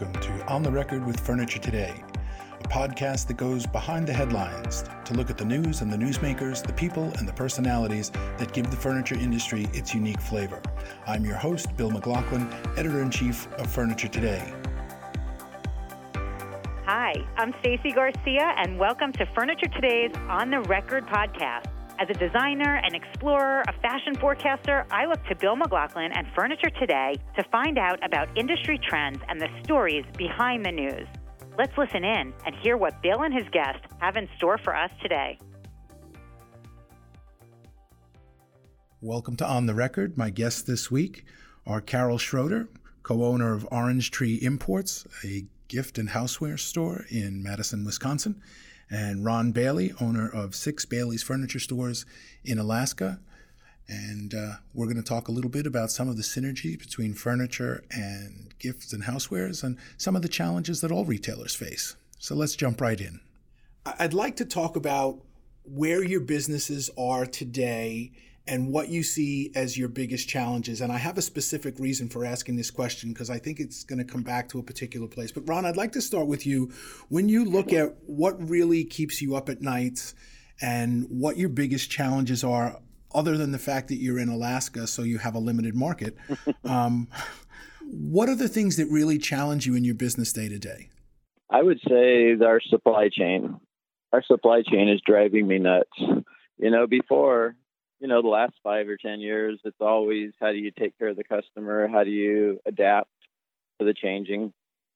welcome to On the Record with Furniture Today, a podcast that goes behind the headlines to look at the news and the newsmakers, the people and the personalities that give the furniture industry its unique flavor. I'm your host, Bill McLaughlin, editor in chief of Furniture Today. Hi, I'm Stacy Garcia, and welcome to Furniture Today's On the Record podcast. As a designer, an explorer, a fashion forecaster, I look to Bill McLaughlin and Furniture Today to find out about industry trends and the stories behind the news. Let's listen in and hear what Bill and his guest have in store for us today. Welcome to On the Record. My guests this week are Carol Schroeder, co owner of Orange Tree Imports, a gift and houseware store in Madison, Wisconsin, and Ron Bailey, owner of six Bailey's Furniture Stores in Alaska. And uh, we're going to talk a little bit about some of the synergy between furniture and gifts and housewares and some of the challenges that all retailers face. So let's jump right in. I'd like to talk about where your businesses are today and what you see as your biggest challenges. And I have a specific reason for asking this question because I think it's going to come back to a particular place. But Ron, I'd like to start with you. When you look at what really keeps you up at night and what your biggest challenges are, other than the fact that you're in Alaska, so you have a limited market, um, what are the things that really challenge you in your business day to day? I would say our supply chain. Our supply chain is driving me nuts. You know, before you know, the last five or 10 years, it's always how do you take care of the customer? How do you adapt to the changing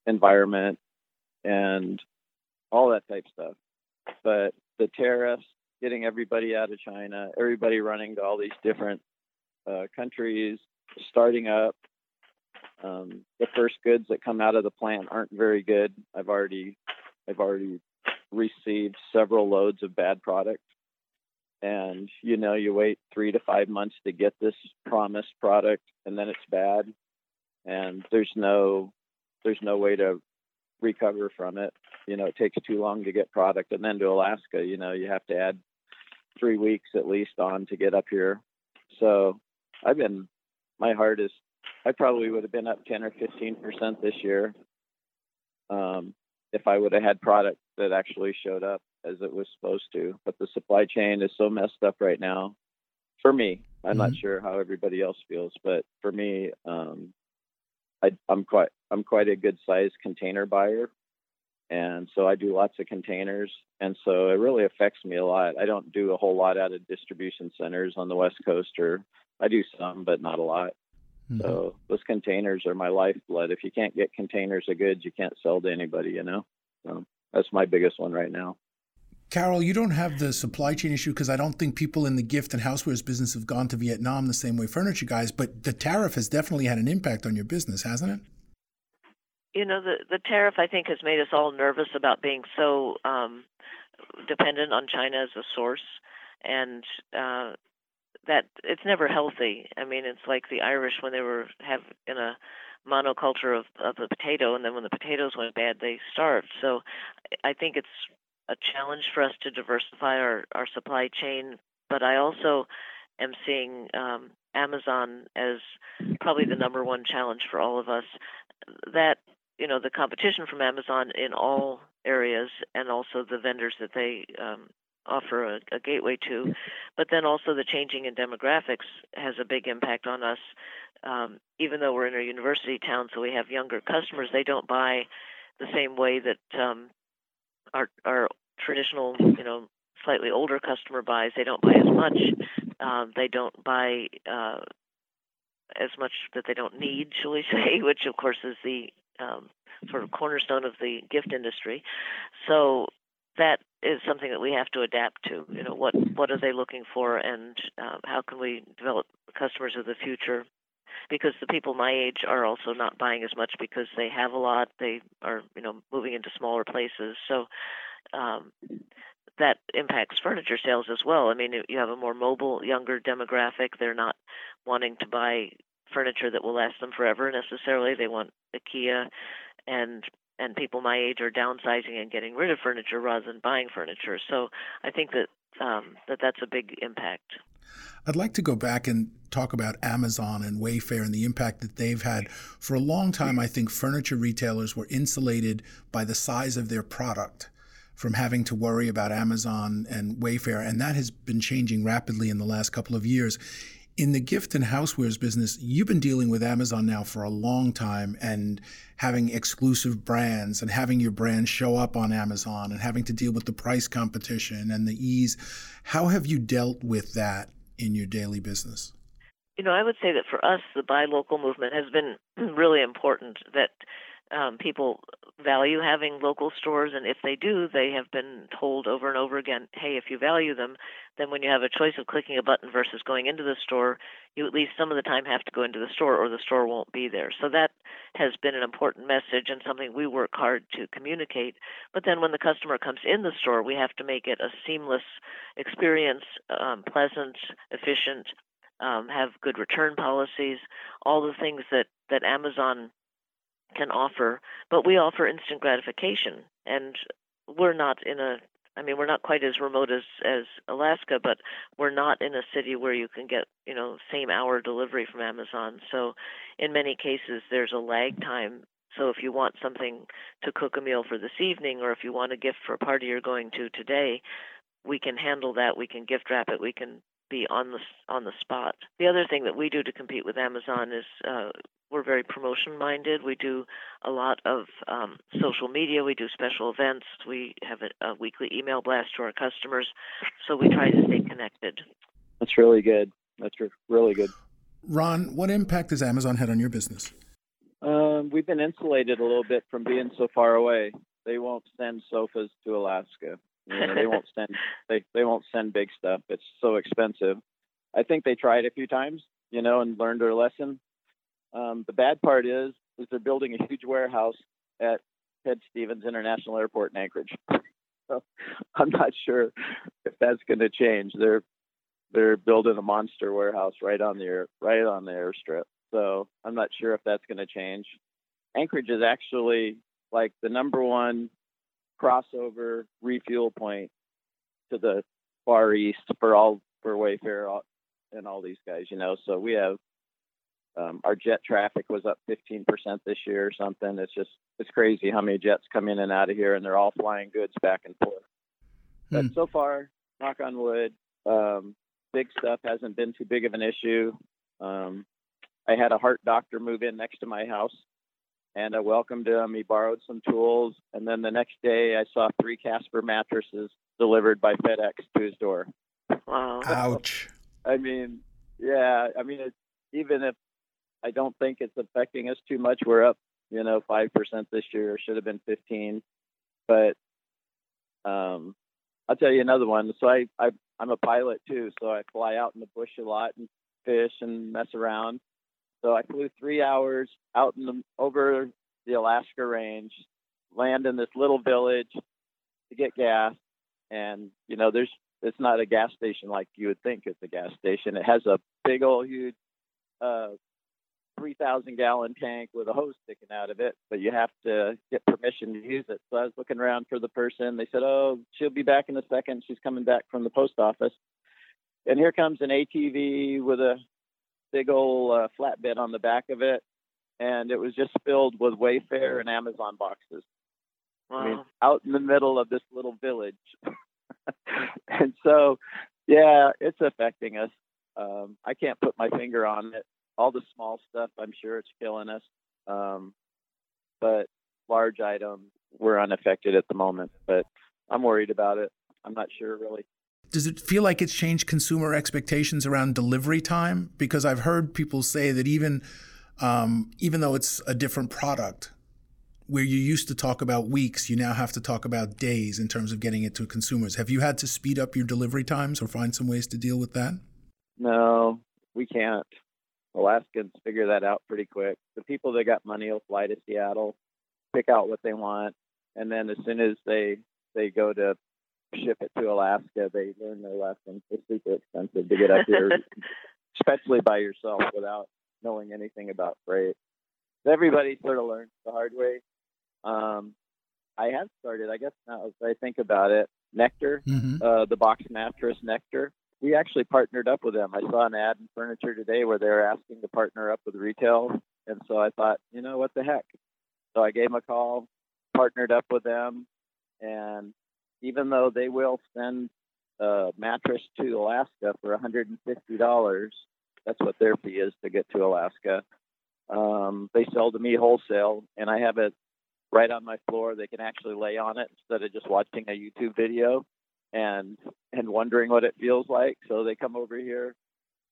environment and all that type stuff. But the tariffs, getting everybody out of China, everybody running to all these different uh, countries, starting up. Um, the first goods that come out of the plant aren't very good. I've already, I've already received several loads of bad product and you know you wait three to five months to get this promised product and then it's bad and there's no there's no way to recover from it. You know it takes too long to get product and then to alaska you know you have to add three weeks at least on to get up here. So i've been my heart is i probably would have been up 10 or 15 percent this year um, if i would have had product that actually showed up as it was supposed to. But the supply chain is so messed up right now. For me, I'm mm-hmm. not sure how everybody else feels, but for me, um, I, I'm quite I'm quite a good sized container buyer, and so I do lots of containers, and so it really affects me a lot. I don't do a whole lot out of distribution centers on the West Coast, or I do some, but not a lot. Mm-hmm. So those containers are my lifeblood. If you can't get containers of goods, you can't sell to anybody. You know, so that's my biggest one right now. Carol, you don't have the supply chain issue because I don't think people in the gift and housewares business have gone to Vietnam the same way furniture guys, but the tariff has definitely had an impact on your business, hasn't it? You know, the the tariff I think has made us all nervous about being so um, dependent on China as a source, and uh, that it's never healthy. I mean, it's like the Irish when they were have in a monoculture of of the potato, and then when the potatoes went bad, they starved. So, I think it's a challenge for us to diversify our, our supply chain, but I also am seeing um, Amazon as probably the number one challenge for all of us. That you know the competition from Amazon in all areas, and also the vendors that they um, offer a, a, gateway to, but then also the changing in demographics has a big impact on us. Um, even though we're in a university town, so we have younger customers, they don't buy the same way that um, our our traditional, you know, slightly older customer buys. They don't buy as much. Um, they don't buy uh, as much that they don't need, shall we say? Which of course is the um, sort of cornerstone of the gift industry. So that is something that we have to adapt to. You know, what what are they looking for, and uh, how can we develop customers of the future because the people my age are also not buying as much because they have a lot. They are, you know, moving into smaller places. So um, that impacts furniture sales as well. I mean, you have a more mobile, younger demographic. They're not wanting to buy furniture that will last them forever necessarily. They want IKEA, and and people my age are downsizing and getting rid of furniture rather than buying furniture. So I think that um, that that's a big impact. I'd like to go back and talk about Amazon and Wayfair and the impact that they've had. For a long time, I think furniture retailers were insulated by the size of their product from having to worry about Amazon and Wayfair, and that has been changing rapidly in the last couple of years. In the gift and housewares business, you've been dealing with Amazon now for a long time and having exclusive brands and having your brand show up on Amazon and having to deal with the price competition and the ease. How have you dealt with that in your daily business? You know, I would say that for us, the buy local movement has been really important. That um, people value having local stores, and if they do, they have been told over and over again, hey, if you value them, then when you have a choice of clicking a button versus going into the store, you at least some of the time have to go into the store or the store won't be there. So that has been an important message and something we work hard to communicate. But then when the customer comes in the store, we have to make it a seamless experience, um, pleasant, efficient, um, have good return policies, all the things that, that Amazon can offer, but we offer instant gratification. And we're not in a I mean, we're not quite as remote as as Alaska, but we're not in a city where you can get, you know, same hour delivery from Amazon. So, in many cases, there's a lag time. So, if you want something to cook a meal for this evening, or if you want a gift for a party you're going to today, we can handle that. We can gift wrap it. We can be on the on the spot. The other thing that we do to compete with Amazon is uh, we're very promotion minded. We do a lot of um, social media. We do special events. We have a, a weekly email blast to our customers. So we try to stay connected. That's really good. That's really good. Ron, what impact has Amazon had on your business? Um, we've been insulated a little bit from being so far away. They won't send sofas to Alaska. You know, they won't send they they won't send big stuff. It's so expensive. I think they tried a few times, you know, and learned their lesson. Um, the bad part is, is they're building a huge warehouse at Ted Stevens International Airport in Anchorage. so I'm not sure if that's going to change. They're they're building a monster warehouse right on the air, right on the airstrip. So I'm not sure if that's going to change. Anchorage is actually like the number one crossover refuel point to the far east for all for Wayfair and all these guys. You know, so we have um, our jet traffic was up 15% this year or something. It's just it's crazy how many jets come in and out of here, and they're all flying goods back and forth. Hmm. But so far, knock on wood, um, big stuff hasn't been too big of an issue. Um, I had a heart doctor move in next to my house, and I welcomed him. He borrowed some tools, and then the next day, I saw three Casper mattresses delivered by FedEx to his door. Wow! Ouch! I mean, yeah. I mean, it's, even if I don't think it's affecting us too much. We're up, you know, five percent this year. Should have been fifteen, but um, I'll tell you another one. So I, I I'm a pilot too, so I fly out in the bush a lot and fish and mess around. So I flew three hours out in the over the Alaska range, land in this little village to get gas, and you know there's it's not a gas station like you would think it's a gas station. It has a big old huge uh, 3,000 gallon tank with a hose sticking out of it, but you have to get permission to use it. So I was looking around for the person. They said, Oh, she'll be back in a second. She's coming back from the post office. And here comes an ATV with a big old uh, flatbed on the back of it. And it was just filled with Wayfair and Amazon boxes. Wow. I mean, out in the middle of this little village. and so, yeah, it's affecting us. Um, I can't put my finger on it all the small stuff, I'm sure it's killing us. Um, but large items, we're unaffected at the moment. But I'm worried about it. I'm not sure really. Does it feel like it's changed consumer expectations around delivery time? Because I've heard people say that even um, even though it's a different product, where you used to talk about weeks, you now have to talk about days in terms of getting it to consumers. Have you had to speed up your delivery times or find some ways to deal with that? No, we can't. Alaskans figure that out pretty quick. The people that got money will fly to Seattle, pick out what they want, and then as soon as they they go to ship it to Alaska, they learn their lesson. It's super expensive to get up here, especially by yourself without knowing anything about freight. Everybody sort of learns the hard way. Um, I have started, I guess now as I think about it, Nectar, mm-hmm. uh, the box mattress Nectar. We actually partnered up with them. I saw an ad in Furniture Today where they were asking to partner up with retail, and so I thought, you know, what the heck? So I gave them a call, partnered up with them, and even though they will send a mattress to Alaska for $150, that's what their fee is to get to Alaska. Um, they sell to me wholesale, and I have it right on my floor. They can actually lay on it instead of just watching a YouTube video and and wondering what it feels like. So they come over here.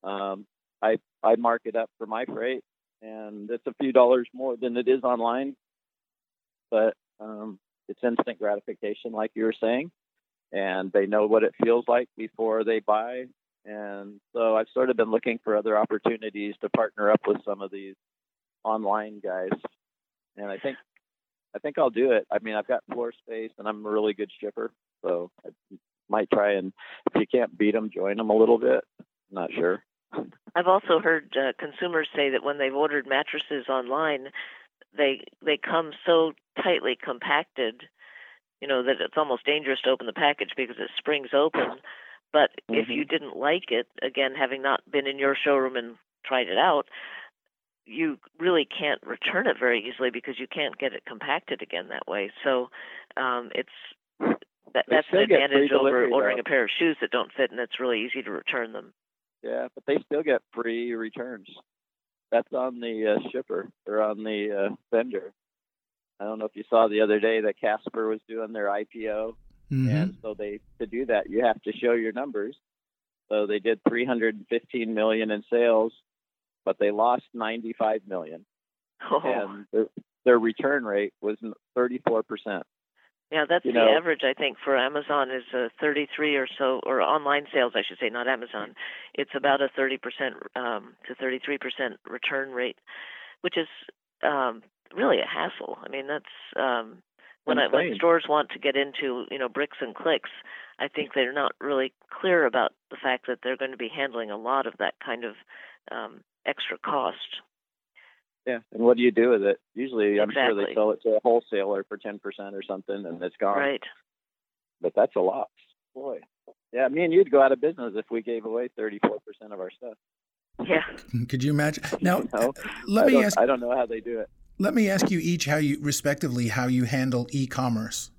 Um, I I mark it up for my freight, and it's a few dollars more than it is online, but um, it's instant gratification, like you were saying, and they know what it feels like before they buy. And so I've sort of been looking for other opportunities to partner up with some of these online guys, and I think I think I'll do it. I mean, I've got floor space, and I'm a really good shipper, so might try and if you can't beat them, join them a little bit. Not sure. I've also heard uh, consumers say that when they've ordered mattresses online, they they come so tightly compacted, you know, that it's almost dangerous to open the package because it springs open. But mm-hmm. if you didn't like it, again, having not been in your showroom and tried it out, you really can't return it very easily because you can't get it compacted again that way. So um, it's that, that's an advantage over ordering though. a pair of shoes that don't fit, and it's really easy to return them. Yeah, but they still get free returns. That's on the uh, shipper or on the uh, vendor. I don't know if you saw the other day that Casper was doing their IPO, mm-hmm. and so they to do that you have to show your numbers. So they did 315 million in sales, but they lost 95 million, oh. and their, their return rate was 34 percent. Yeah, that's you the know, average I think for Amazon is a 33 or so, or online sales I should say, not Amazon. It's about a 30 percent um, to 33 percent return rate, which is um, really a hassle. I mean, that's um, when I, when stores want to get into you know bricks and clicks. I think they're not really clear about the fact that they're going to be handling a lot of that kind of um, extra cost. Yeah, and what do you do with it? Usually, I'm sure they sell it to a wholesaler for ten percent or something, and it's gone. Right. But that's a lot, boy. Yeah, me and you'd go out of business if we gave away thirty-four percent of our stuff. Yeah. Could you imagine? Now, you know, let me ask. I don't know how they do it. Let me ask you each how you, respectively, how you handle e-commerce.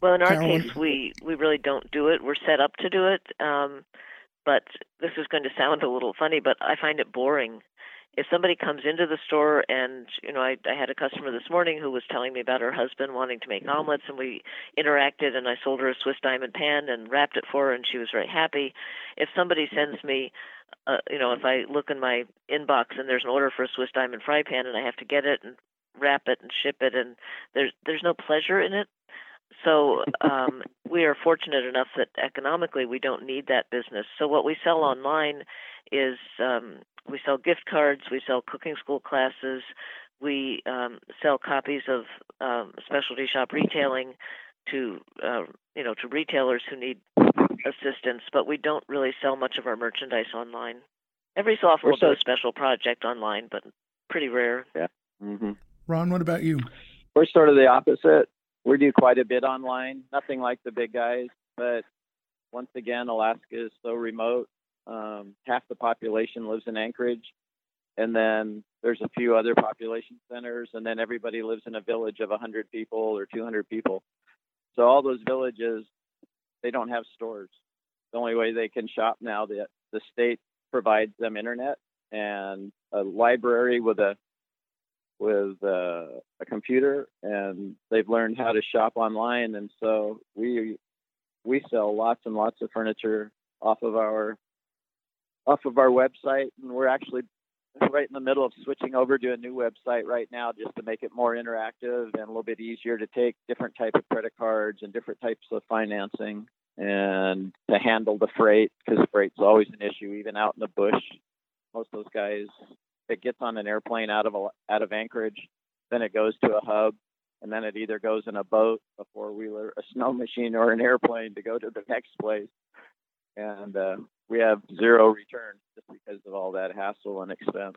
Well, in our Carolyn? case, we we really don't do it. We're set up to do it. Um, but this is going to sound a little funny, but I find it boring. If somebody comes into the store and, you know, I, I had a customer this morning who was telling me about her husband wanting to make omelets, and we interacted, and I sold her a Swiss diamond pan and wrapped it for her, and she was very happy. If somebody sends me, uh, you know, if I look in my inbox and there's an order for a Swiss diamond fry pan, and I have to get it and wrap it and ship it, and there's there's no pleasure in it, so um, we are fortunate enough that economically we don't need that business. So what we sell online is um, we sell gift cards, we sell cooking school classes, we um, sell copies of um, specialty shop retailing to uh, you know to retailers who need assistance, but we don't really sell much of our merchandise online. Every so often we'll do a special project online, but pretty rare. Yeah. Mm-hmm. Ron, what about you? We're sort of the opposite we do quite a bit online. Nothing like the big guys, but once again, Alaska is so remote. Um, half the population lives in Anchorage, and then there's a few other population centers, and then everybody lives in a village of 100 people or 200 people. So all those villages, they don't have stores. The only way they can shop now, the the state provides them internet and a library with a with uh, a computer and they've learned how to shop online and so we we sell lots and lots of furniture off of our off of our website and we're actually right in the middle of switching over to a new website right now just to make it more interactive and a little bit easier to take different type of credit cards and different types of financing and to handle the freight because freight's always an issue even out in the bush. Most of those guys it gets on an airplane out of a, out of Anchorage, then it goes to a hub, and then it either goes in a boat, a four wheeler, a snow machine, or an airplane to go to the next place. And uh, we have zero returns just because of all that hassle and expense.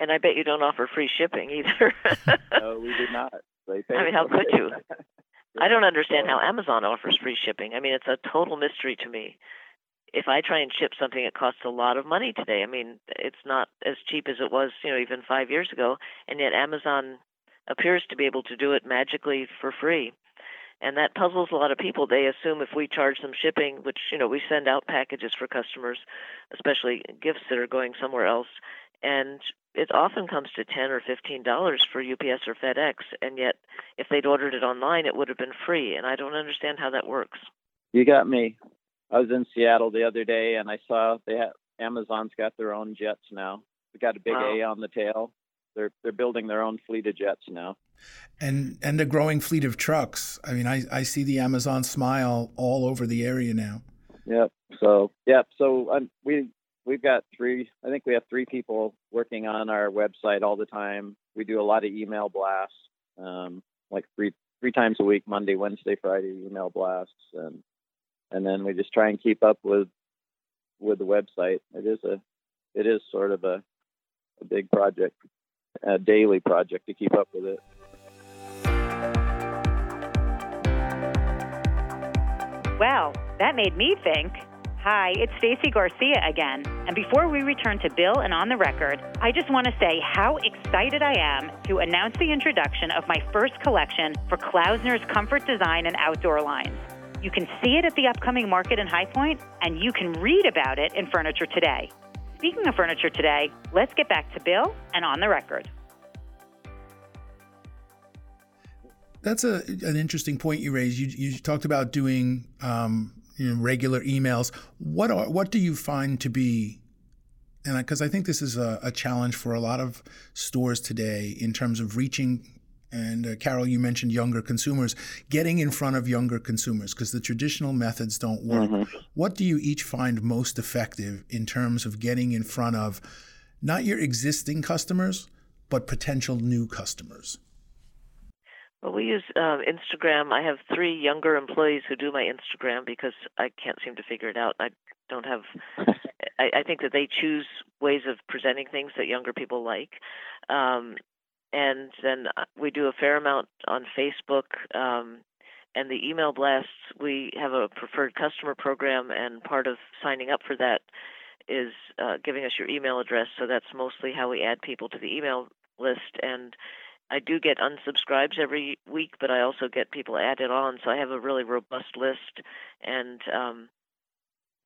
And I bet you don't offer free shipping either. no, we do not. I mean, how could you? I don't understand how Amazon offers free shipping. I mean, it's a total mystery to me. If I try and ship something, it costs a lot of money today. I mean, it's not as cheap as it was, you know, even five years ago, and yet Amazon appears to be able to do it magically for free. And that puzzles a lot of people. They assume if we charge them shipping, which, you know, we send out packages for customers, especially gifts that are going somewhere else, and it often comes to 10 or 15 dollars for UPS or FedEx and yet if they'd ordered it online it would have been free and I don't understand how that works. You got me. I was in Seattle the other day and I saw they have Amazon's got their own jets now. They got a big wow. A on the tail. They're they're building their own fleet of jets now. And and a growing fleet of trucks. I mean, I, I see the Amazon smile all over the area now. Yep. So yep. So um, we we've got three. I think we have three people working on our website all the time. We do a lot of email blasts, um, like three three times a week, Monday, Wednesday, Friday email blasts, and and then we just try and keep up with with the website. It is a it is sort of a a big project, a daily project to keep up with it. Well, that made me think. Hi, it's Stacy Garcia again. And before we return to Bill and on the record, I just want to say how excited I am to announce the introduction of my first collection for Klaussner's Comfort Design and Outdoor lines. You can see it at the upcoming market in High Point, and you can read about it in Furniture Today. Speaking of Furniture Today, let's get back to Bill and on the record. That's a, an interesting point you raised. You, you talked about doing um, you know, regular emails. What are what do you find to be and because I, I, think this is a, a, challenge for a lot of stores today in terms of reaching. And uh, Carol, you mentioned younger consumers, getting in front of younger consumers because the traditional methods don't work. Mm-hmm. What do you each find most effective in terms of getting in front of not your existing customers, but potential new customers? Well, we use um, Instagram. I have three younger employees who do my Instagram because I can't seem to figure it out. I don't have. I, I think that they choose ways of presenting things that younger people like, um, and then uh, we do a fair amount on Facebook. Um, and the email blasts, we have a preferred customer program, and part of signing up for that is uh, giving us your email address. So that's mostly how we add people to the email list and I do get unsubscribes every week, but I also get people added on. So I have a really robust list, and um,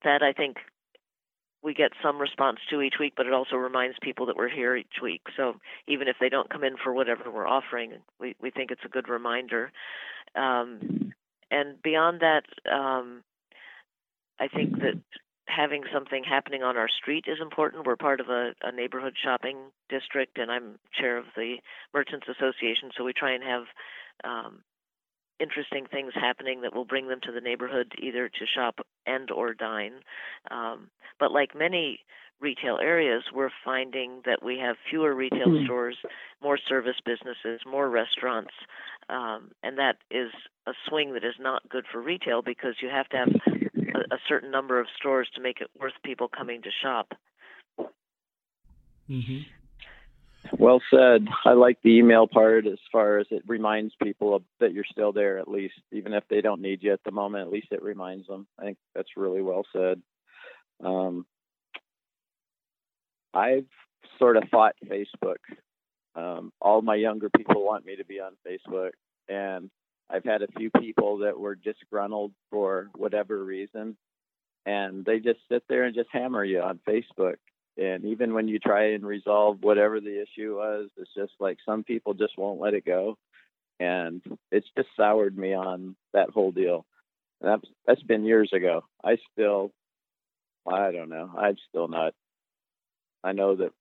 that I think we get some response to each week. But it also reminds people that we're here each week. So even if they don't come in for whatever we're offering, we we think it's a good reminder. Um, and beyond that, um, I think that having something happening on our street is important. We're part of a, a, neighborhood shopping district, and I'm chair of the Merchants Association, so we try and have um, interesting things happening that will bring them to the neighborhood either to shop and or dine. Um, but like many retail areas, we're finding that we have fewer retail mm-hmm. stores, more service businesses, more restaurants, um, and that is a swing that is not good for retail because you have to have a, a certain number of stores to make it worth people coming to shop. Mm-hmm. Well said. I like the email part as far as it reminds people of, that you're still there, at least, even if they don't need you at the moment. At least it reminds them. I think that's really well said. Um, I've sort of fought Facebook. Um, all my younger people want me to be on Facebook, and I've had a few people that were disgruntled for whatever reason, and they just sit there and just hammer you on Facebook. And even when you try and resolve whatever the issue was, it's just like some people just won't let it go, and it's just soured me on that whole deal. And that's that's been years ago. I still, I don't know. I'm still not. I know that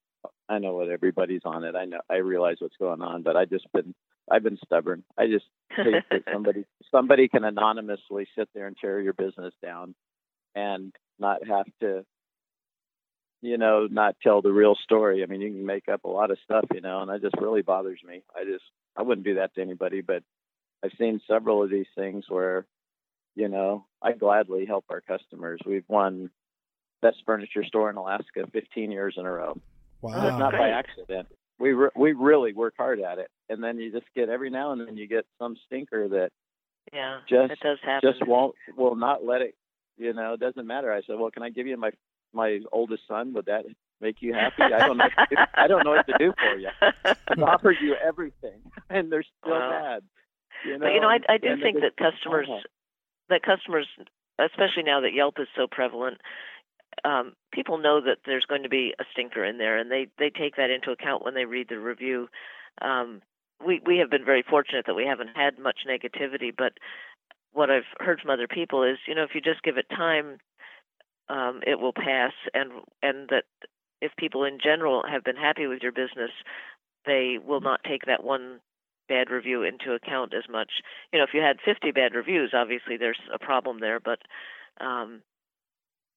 I know what everybody's on it. I know I realize what's going on, but I just been I've been stubborn. I just think that somebody somebody can anonymously sit there and tear your business down and not have to you know, not tell the real story. I mean, you can make up a lot of stuff, you know, and that just really bothers me. I just I wouldn't do that to anybody, but I've seen several of these things where, you know, I gladly help our customers. We've won best furniture store in Alaska 15 years in a row. Wow. not by accident we re- we really work hard at it, and then you just get every now and then you get some stinker that Yeah, just it does happen. just won't will not let it. You know, it doesn't matter. I said, well, can I give you my my oldest son? Would that make you happy? I don't know. I don't know what to do for you. I've offered you everything, and they're still Wow. mad. You know, but you know, I, I do think that customers, Uh-huh. that customers, especially now that Yelp is so prevalent, um, people know that there's going to be a stinker in there, and they they take that into account when they read the review. Um, we we have been very fortunate that we haven't had much negativity, but what I've heard from other people is, you know, if you just give it time, um, it will pass, and and that if people in general have been happy with your business, they will not take that one bad review into account as much. You know, if you had 50 bad reviews, obviously there's a problem there, but um,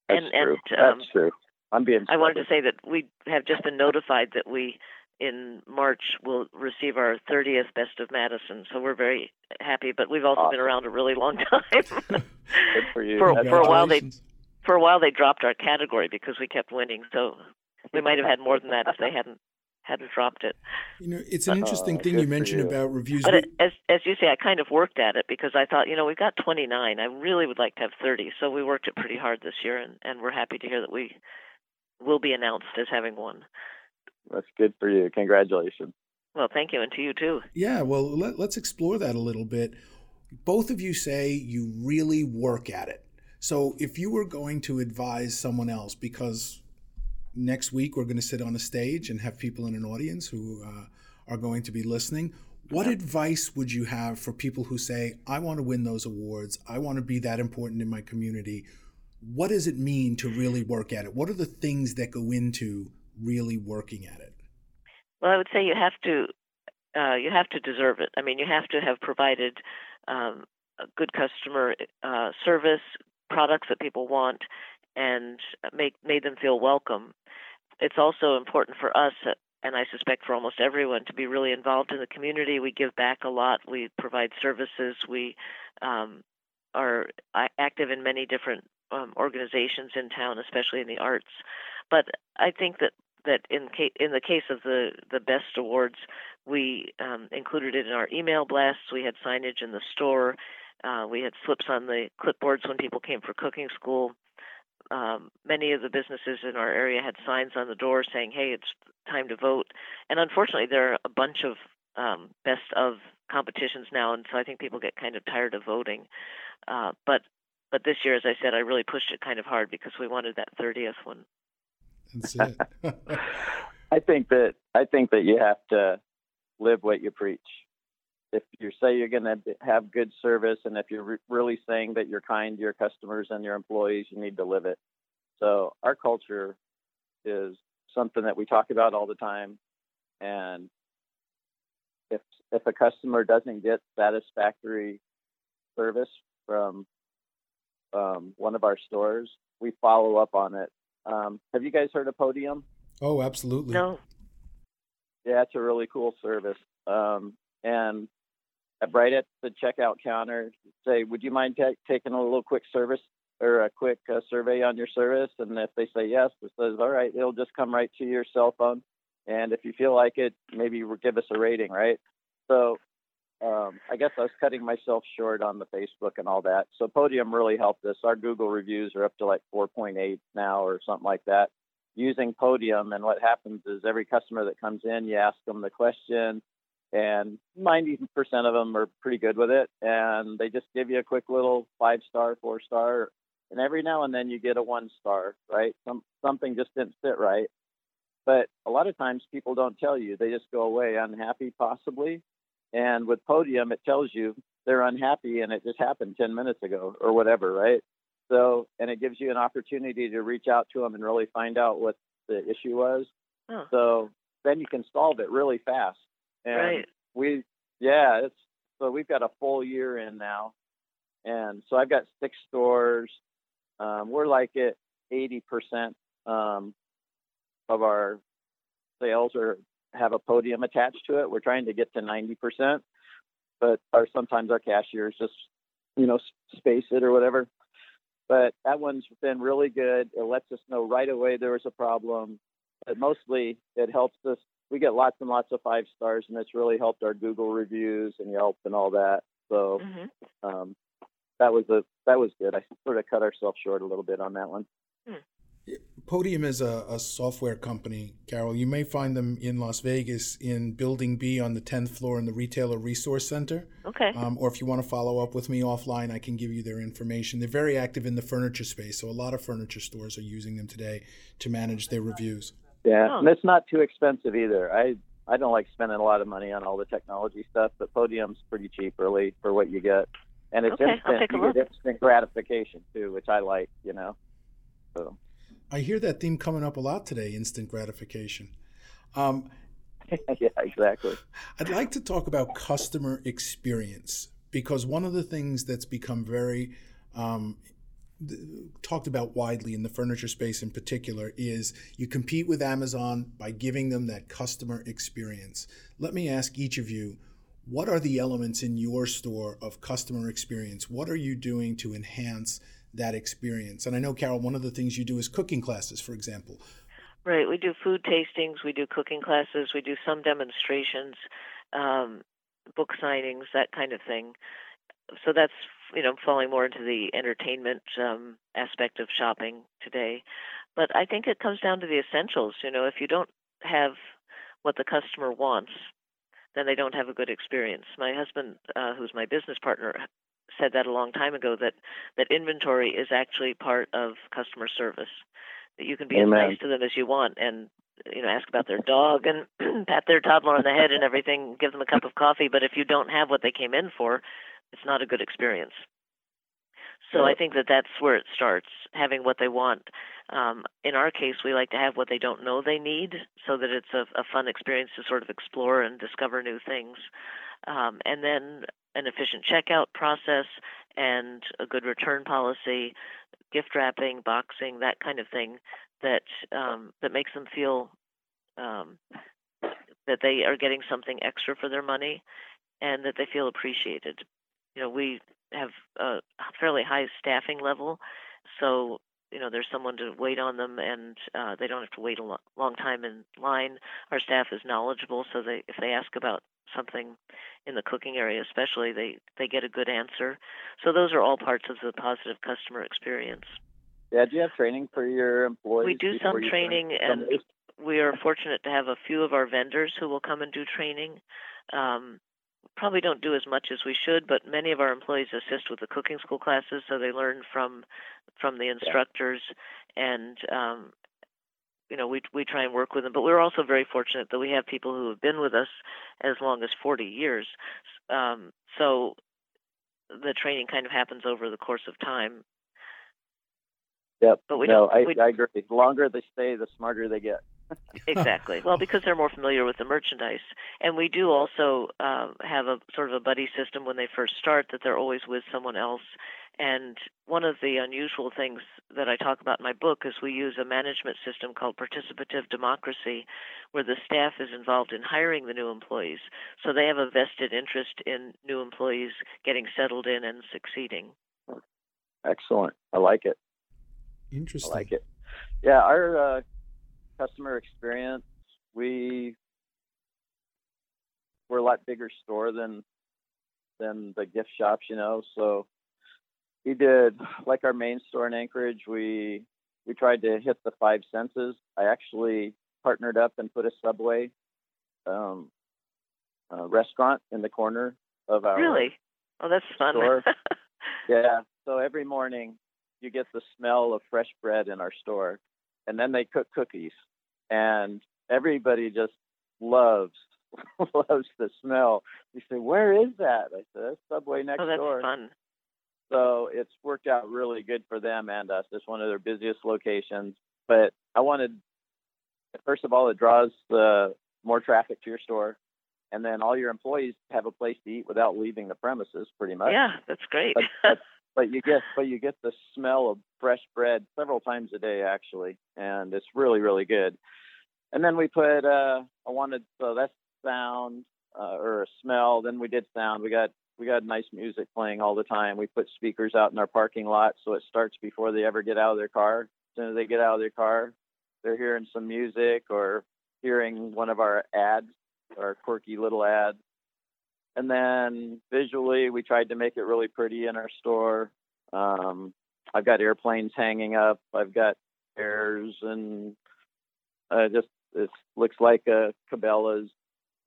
That's and true. and um, That's true. I'm being. I wanted to say that we have just been notified that we in March will receive our 30th Best of Madison, so we're very happy. But we've also been around a really long time. Good for you. for- for a while they- Congratulations. For a while, they dropped our category because we kept winning, so we might have had more than that if they hadn't hadn't dropped it. You know, it's an interesting Uh, thing you mentioned you. about reviews. But We- it, as as you say, I kind of worked at it because I thought, you know, we've got 29. I really would like to have 30, so we worked it pretty hard this year, and and we're happy to hear that we will be announced as having one. That's good for you. Congratulations. Well, thank you, and to you too. Yeah, well, let, let's explore that a little bit. Both of you say you really work at it. So if you were going to advise someone else, because next week we're going to sit on a stage and have people in an audience who uh, are going to be listening, what advice would you have for people who say, I want to win those awards, I want to be that important in my community? What does it mean to really work at it? What are the things that go into really working at it? Well, I would say you have to uh, you have to deserve it. I mean, you have to have provided um, a good customer uh, service, products that people want, and make made them feel welcome. It's also important for us, and I suspect for almost everyone, to be really involved in the community. We give back a lot. We provide services. We um, are active in many different um, organizations in town, especially in the arts. But I think that that in ca- in the case of the the best awards, we um, included it in our email blasts. We had signage in the store. Uh, we had slips on the clipboards when people came for cooking school. Um, many of the businesses in our area had signs on the door saying, "Hey, it's time to vote." And unfortunately, there are a bunch of um, best of competitions now, and so I think people get kind of tired of voting. Uh, but but this year, as I said, I really pushed it kind of hard because we wanted that 30th one. That's it. I think that I think that you have to live what you preach. If you say you're going to have good service, and if you're re- really saying that you're kind to your customers and your employees, you need to live it. So our culture is something that we talk about all the time, and if if a customer doesn't get satisfactory service from um, one of our stores, we follow up on it. Um, have you guys heard of Podium? oh, absolutely. No, Yeah, it's a really cool service. Um, and at- right at the checkout counter, say, "Would you mind ta- taking a little quick service or a quick uh, survey on your service?" And if they say yes, it says, "All right," it'll just come right to your cell phone. And if you feel like it, maybe give us a rating, right? So um, I guess I was cutting myself short on the Facebook and all that. So Podium really helped us. Our Google reviews are up to like 4.8 now or something like that using Podium. And what happens is every customer that comes in, you ask them the question, and 90% of them are pretty good with it. And they just give you a quick little five star, four star. And every now and then you get a one star, right? Some, something just didn't fit right. But a lot of times people don't tell you. They just go away unhappy, possibly. And with Podium, it tells you they're unhappy and it just happened 10 minutes ago or whatever, right? So, and it gives you an opportunity to reach out to them and really find out what the issue was. Oh. So then you can solve it really fast. And right. we, yeah, it's so we've got a full year in now, and so I've got six stores. Um, we're like at eighty percent um, of our sales are have a podium attached to it. We're trying to get to ninety percent, but our sometimes our cashiers just you know space it or whatever. But that one's been really good. It lets us know right away there was a problem. But mostly, it helps us we get lots and lots of five stars, and it's really helped our Google reviews and Yelp and all that. So mm-hmm. um, that was a that was good. I sort of cut ourselves short a little bit on that one. Hmm. Podium is a, a, software company, Carol. You may find them in Las Vegas in Building B on the 10th floor in the Retailer Resource Center. Okay. Um, or if you want to follow up with me offline, I can give you their information. They're very active in the furniture space, so a lot of furniture stores are using them today to manage their reviews. Yeah, oh. and it's not too expensive either. I I don't like spending a lot of money on all the technology stuff, but Podium's pretty cheap, really, for what you get, and it's okay, instant. You get instant gratification too, which I like. You know, so. I hear that theme coming up a lot today instant gratification. Um, yeah, exactly. I'd like to talk about customer experience because one of the things that's become very um, talked about widely in the furniture space in particular is you compete with Amazon by giving them that customer experience. Let me ask each of you what are the elements in your store of customer experience? What are you doing to enhance that experience. And I know, Carol, one of the things you do is cooking classes, for example. Right. We do food tastings, we do cooking classes, we do some demonstrations, um, book signings, that kind of thing. So that's you know falling more into the entertainment um, aspect of shopping today. But I think it comes down to the essentials. You know, if you don't have what the customer wants, then they don't have a good experience. My husband, uh, who's my business partner, said that a long time ago that that inventory is actually part of customer service. That you can be Amen. as nice to them as you want and you know ask about their dog and pat their toddler on the head and everything, give them a cup of coffee, but if you don't have what they came in for, it's not a good experience. So I think that that's where it starts, having what they want. Um, in our case, we like to have what they don't know they need, so that it's a, a fun experience to sort of explore and discover new things. Um, and then an efficient checkout process and a good return policy, gift wrapping, boxing, that kind of thing that um, that makes them feel um, that they are getting something extra for their money and that they feel appreciated. You know, we have a fairly high staffing level, so you know there's someone to wait on them and uh, they don't have to wait a lo- long time in line. Our staff is knowledgeable, so they if they ask about something in the cooking area especially they they get a good answer. So those are all parts of the positive customer experience. Yeah do you have training for your employees we do some training and we are fortunate to have a few of our vendors who will come and do training. Um, probably don't do as much as we should but many of our employees assist with the cooking school classes so they learn from from the instructors yeah. and um, you know, we we try and work with them. But we're also very fortunate that we have people who have been with us as long as 40 years. Um, so the training kind of happens over the course of time. Yep. But we no, I, we, I agree. The longer they stay, the smarter they get. exactly. Well, because they're more familiar with the merchandise, and we do also uh, have a sort of a buddy system when they first start that they're always with someone else and one of the unusual things that I talk about in my book is we use a management system called participative democracy, where the staff is involved in hiring the new employees. So they have a vested interest in new employees getting settled in and succeeding. Excellent. I like it. Interesting. I like it. Yeah, our uh, customer experience, we we're a lot bigger store than than the gift shops, you know. So we did like our main store in Anchorage. We we tried to hit the five senses. I actually partnered up and put a Subway um, uh, restaurant in the corner of our really. Oh, that's fun. Store. yeah. So every morning you get the smell of fresh bread in our store, and then they cook cookies, and everybody just loves loves the smell. You say, "Where is that?" I said, "Subway next oh, that's door." Fun. So it's worked out really good for them and us. It's one of their busiest locations. But I wanted, first of all, it draws the more traffic to your store, and then all your employees have a place to eat without leaving the premises, pretty much. Yeah, that's great. But you get but you get the smell of fresh bread several times a day actually, and it's really really good. And then we put uh, I wanted so that's sound uh, or a smell. Then we did sound. We got we got nice music playing all the time. We put speakers out in our parking lot so it starts before they ever get out of their car. As soon as they get out of their car, they're hearing some music or hearing one of our ads, our quirky little ads. And then visually, we tried to make it really pretty in our store. Um, I've got airplanes hanging up. I've got chairs, and uh, just it looks like a Cabela's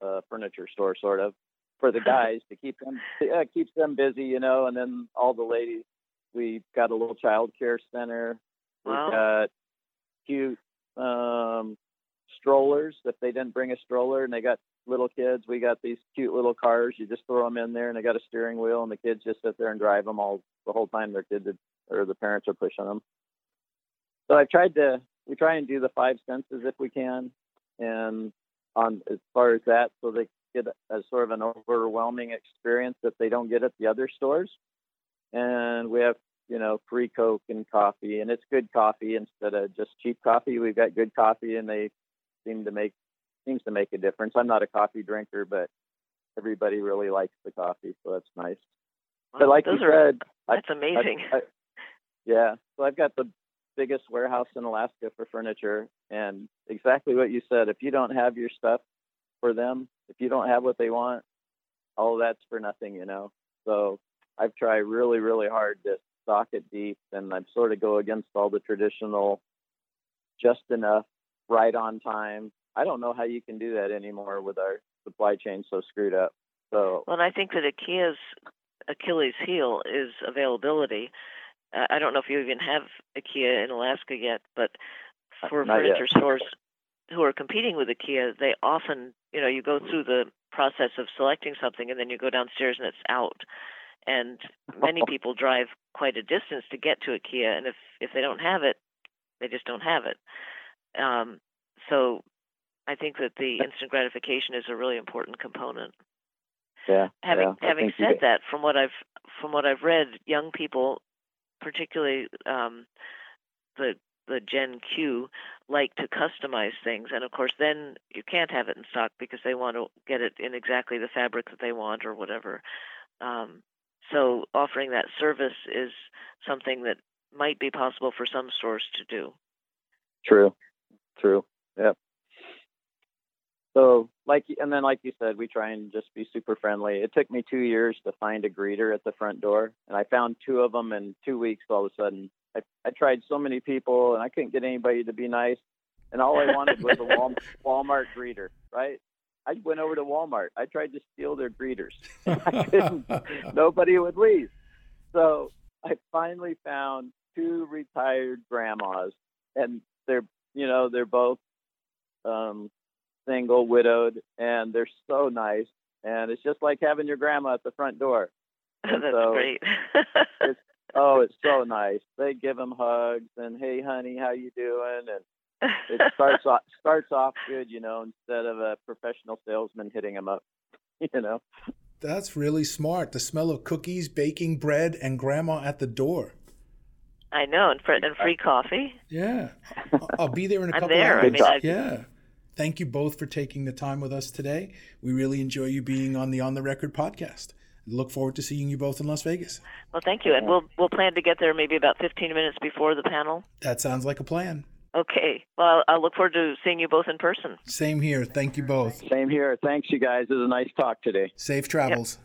uh, furniture store, sort of, for the guys to keep them yeah, keeps them busy, you know. And then all the ladies, we've got a little child care center. Wow. We've got cute um, strollers. If they didn't bring a stroller and they got little kids, we got these cute little cars. You just throw them in there, and they got a steering wheel, and the kids just sit there and drive them all the whole time. Their kids or the parents are pushing them. So I've tried to we try and do the five senses if we can, and on as far as that, so they get a, sort of an overwhelming experience that they don't get at the other stores. And we have you know free Coke and coffee, and it's good coffee instead of just cheap coffee. We've got good coffee, and they seem to make seems to make a difference. I'm not a coffee drinker, but everybody really likes the coffee, so that's nice. Wow, but like those you are, said, that's I- amazing. I- yeah, so I've got the biggest warehouse in Alaska for furniture, and exactly what you said. If you don't have your stuff for them, if you don't have what they want, all that's for nothing, you know. So I've tried really, really hard to stock it deep, and I sort of go against all the traditional, just enough, right on time. I don't know how you can do that anymore with our supply chain so screwed up. So Well, and I think that IKEA's Achilles heel is availability. Uh, I don't know if you even have IKEA in Alaska yet, but for Not yet. furniture stores who are competing with IKEA, they often, you know, you go through the process of selecting something and then you go downstairs and it's out. And many people drive quite a distance to get to IKEA, and if if they don't have it, they just don't have it. Um, so I think that the instant gratification is a really important component yeah, having yeah, having said that from what i've from what i've read young people particularly um the the gen q like to customize things and of course then you can't have it in stock because they want to get it in exactly the fabric that they want or whatever um so offering that service is something that might be possible for some stores to do True, true. Yep. So, like, and then, like you said, we try and just be super friendly. It took me two years to find a greeter at the front door, and I found two of them in two weeks. All of a sudden, I, I tried so many people, and I couldn't get anybody to be nice. And all I wanted was a Wal- Walmart greeter, right? I went over to Walmart. I tried to steal their greeters. I couldn't. Nobody would leave. So I finally found two retired grandmas, and they're you know they're both um, single, widowed, and they're so nice. And it's just like having your grandma at the front door. that's so- great Oh, it's so nice. They give them hugs and hey, honey, how you doing? And it starts off starts off good, you know, instead of a professional salesman hitting them up, you know. That's really smart. The smell of cookies, baking bread, and grandma at the door. i know and, fr- and free coffee Yeah. I'll- I'll be there in a I'm couple there. I hours. mean, yeah. Thank you both for taking the time with us today. We really enjoy you being on the On the Record podcast. Look forward to seeing you both in Las Vegas. Well, thank you, and we'll we'll plan to get there maybe about 15 minutes before the panel. That sounds like a plan. Okay. Well, I'll look forward to seeing you both in person. Same here. Thank you both. Same here. Thanks, you guys. It was a nice talk today. Safe travels.